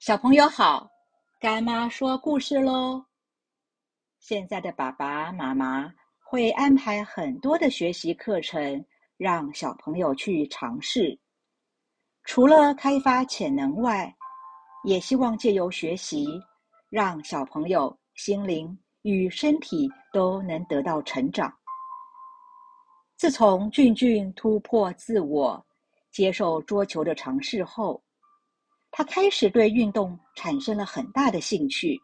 小朋友好，干妈说故事喽。现在的爸爸妈妈会安排很多的学习课程，让小朋友去尝试。除了开发潜能外，也希望借由学习，让小朋友心灵与身体都能得到成长。自从俊俊突破自我，接受桌球的尝试后，他开始对运动产生了很大的兴趣。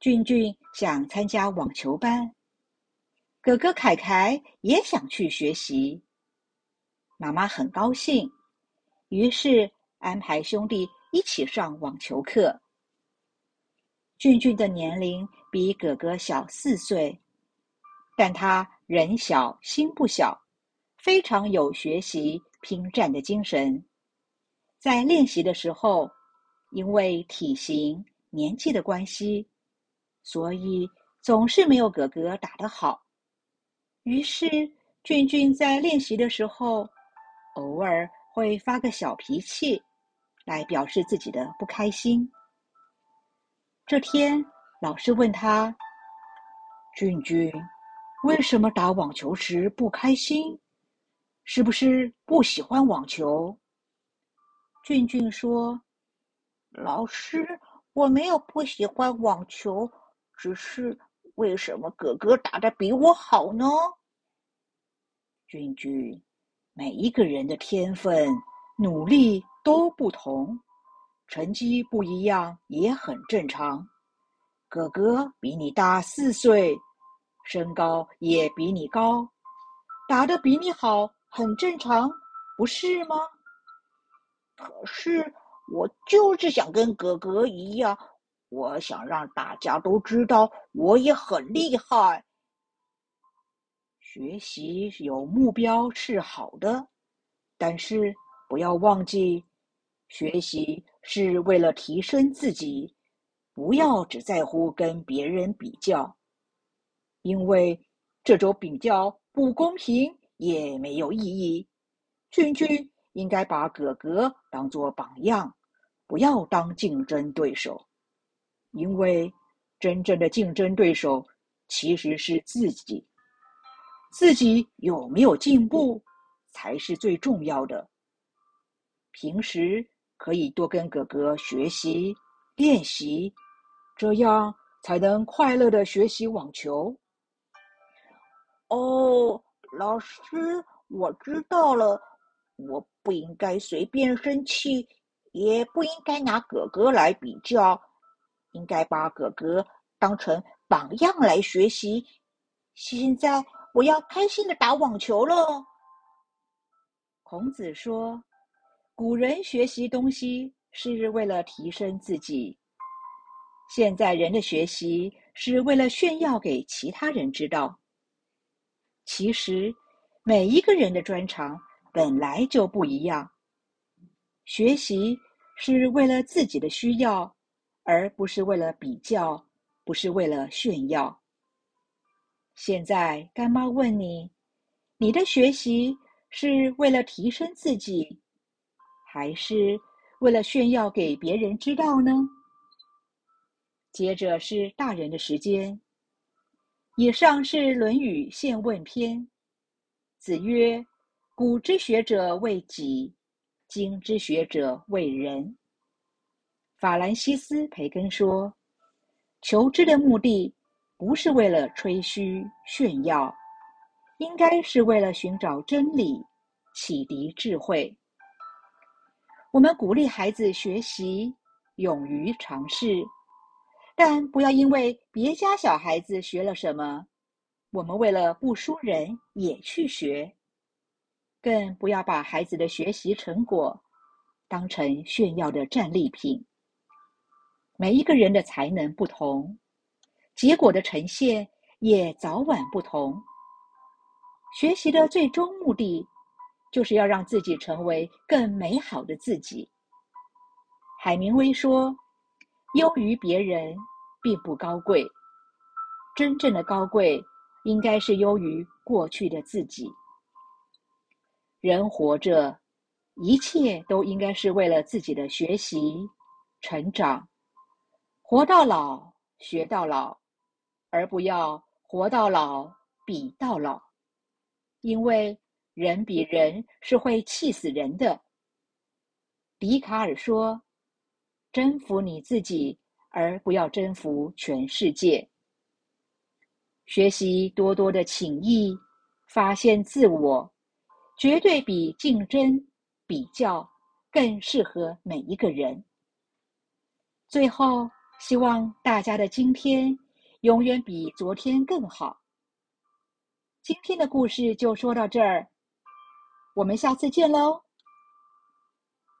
俊俊想参加网球班，哥哥凯凯也想去学习。妈妈很高兴，于是安排兄弟一起上网球课。俊俊的年龄比哥哥小四岁，但他人小心不小，非常有学习拼战的精神。在练习的时候，因为体型、年纪的关系，所以总是没有哥哥打得好。于是，俊俊在练习的时候，偶尔会发个小脾气，来表示自己的不开心。这天，老师问他：“俊俊，为什么打网球时不开心？是不是不喜欢网球？”俊俊说：“老师，我没有不喜欢网球，只是为什么哥哥打的比我好呢？”俊俊，每一个人的天分、努力都不同，成绩不一样也很正常。哥哥比你大四岁，身高也比你高，打的比你好，很正常，不是吗？可是，我就是想跟哥哥一样，我想让大家都知道我也很厉害。学习有目标是好的，但是不要忘记，学习是为了提升自己，不要只在乎跟别人比较，因为这种比较不公平，也没有意义。君君。应该把哥哥当做榜样，不要当竞争对手，因为真正的竞争对手其实是自己。自己有没有进步才是最重要的。平时可以多跟哥哥学习练习，这样才能快乐的学习网球。哦，老师，我知道了。我不应该随便生气，也不应该拿哥哥来比较，应该把哥哥当成榜样来学习。现在我要开心的打网球了。孔子说：“古人学习东西是为了提升自己，现在人的学习是为了炫耀给其他人知道。其实每一个人的专长。”本来就不一样。学习是为了自己的需要，而不是为了比较，不是为了炫耀。现在干妈问你：你的学习是为了提升自己，还是为了炫耀给别人知道呢？接着是大人的时间。以上是《论语·现问篇》。子曰。古之学者为己，今之学者为人。法兰西斯·培根说：“求知的目的不是为了吹嘘炫耀，应该是为了寻找真理，启迪智慧。”我们鼓励孩子学习，勇于尝试，但不要因为别家小孩子学了什么，我们为了不输人也去学。更不要把孩子的学习成果当成炫耀的战利品。每一个人的才能不同，结果的呈现也早晚不同。学习的最终目的，就是要让自己成为更美好的自己。海明威说：“优于别人并不高贵，真正的高贵应该是优于过去的自己。”人活着，一切都应该是为了自己的学习、成长，活到老学到老，而不要活到老比到老，因为人比人是会气死人的。笛卡尔说：“征服你自己，而不要征服全世界。”学习多多的情谊，发现自我，绝对比竞争比较更适合每一个人。最后，希望大家的今天永远比昨天更好。今天的故事就说到这儿，我们下次见喽。